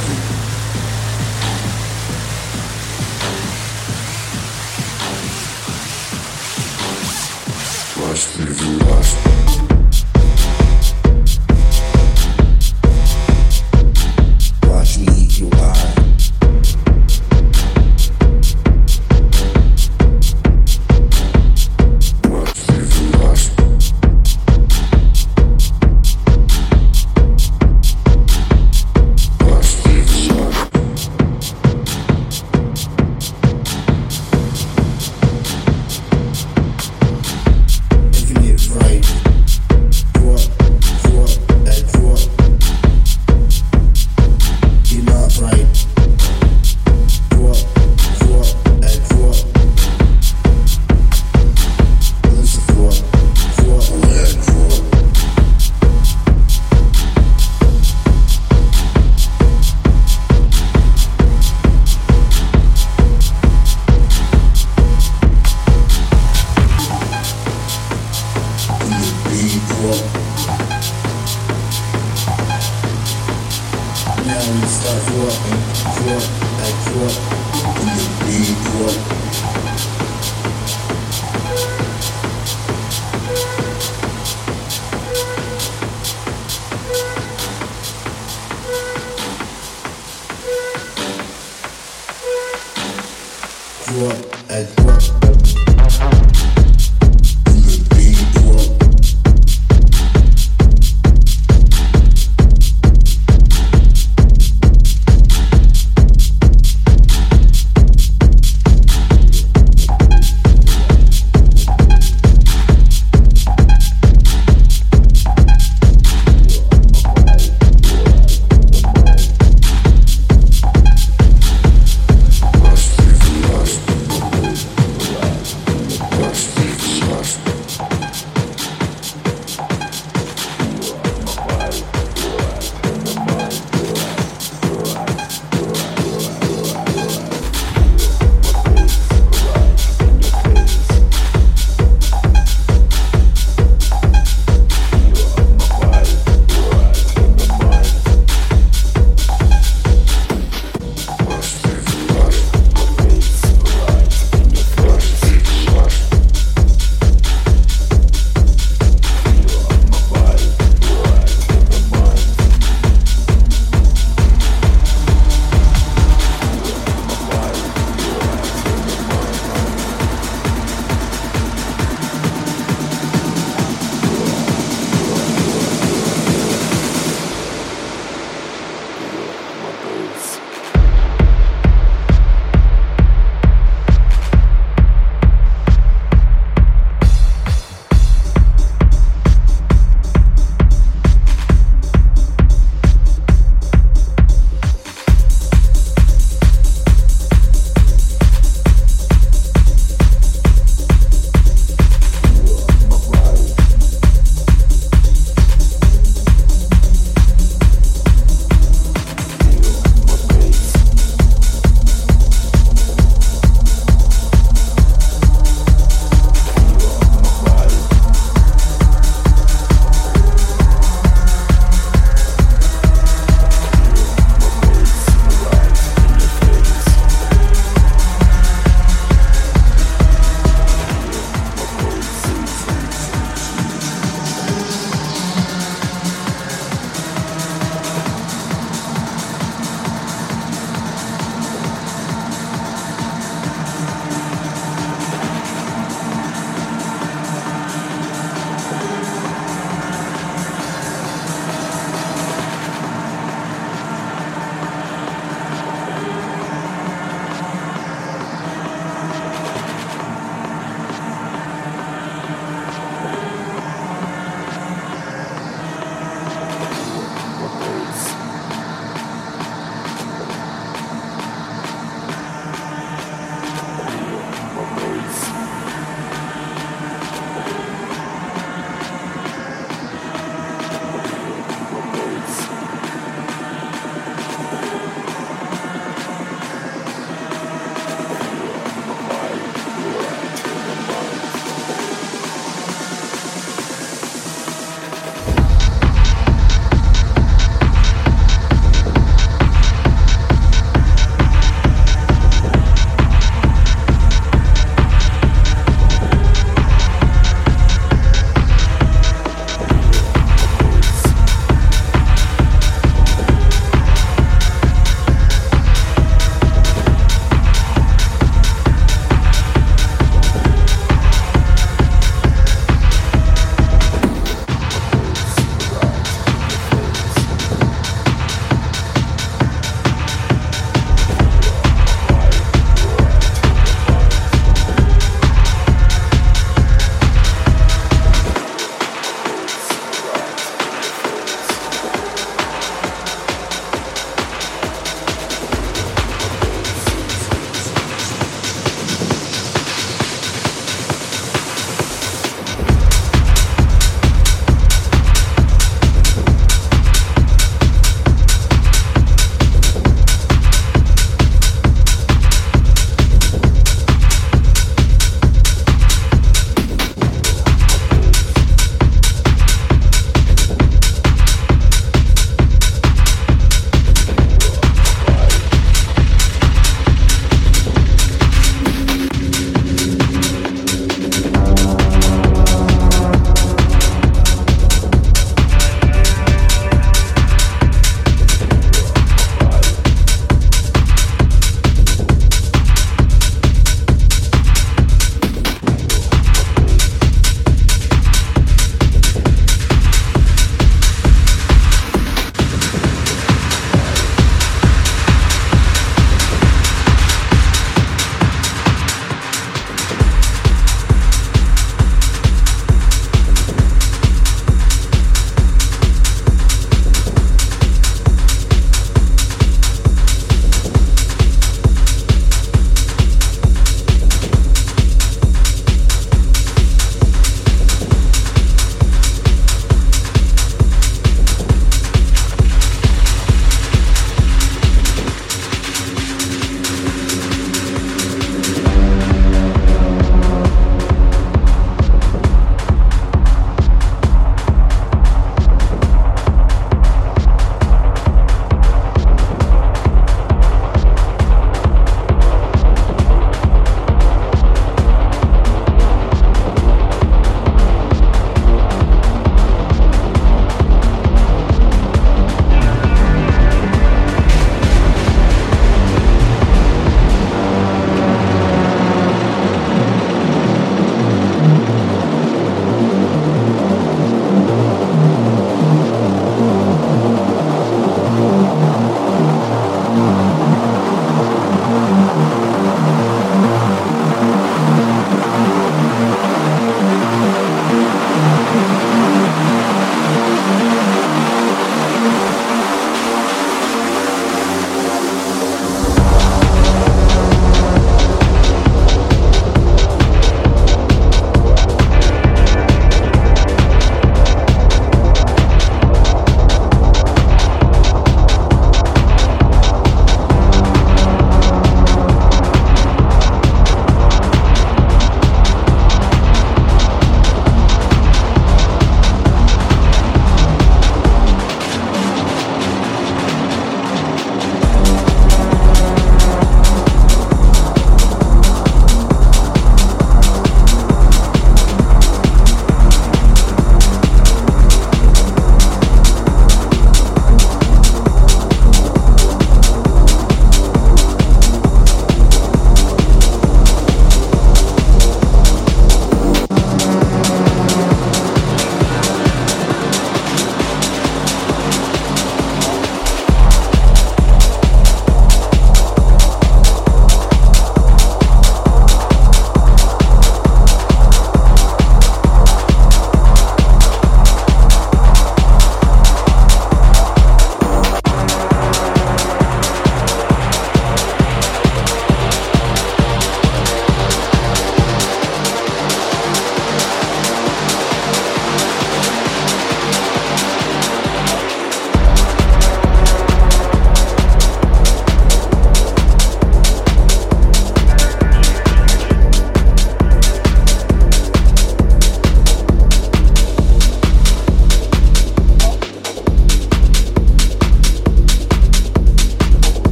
Thank you.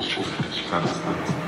Zukunft ist ganz anders.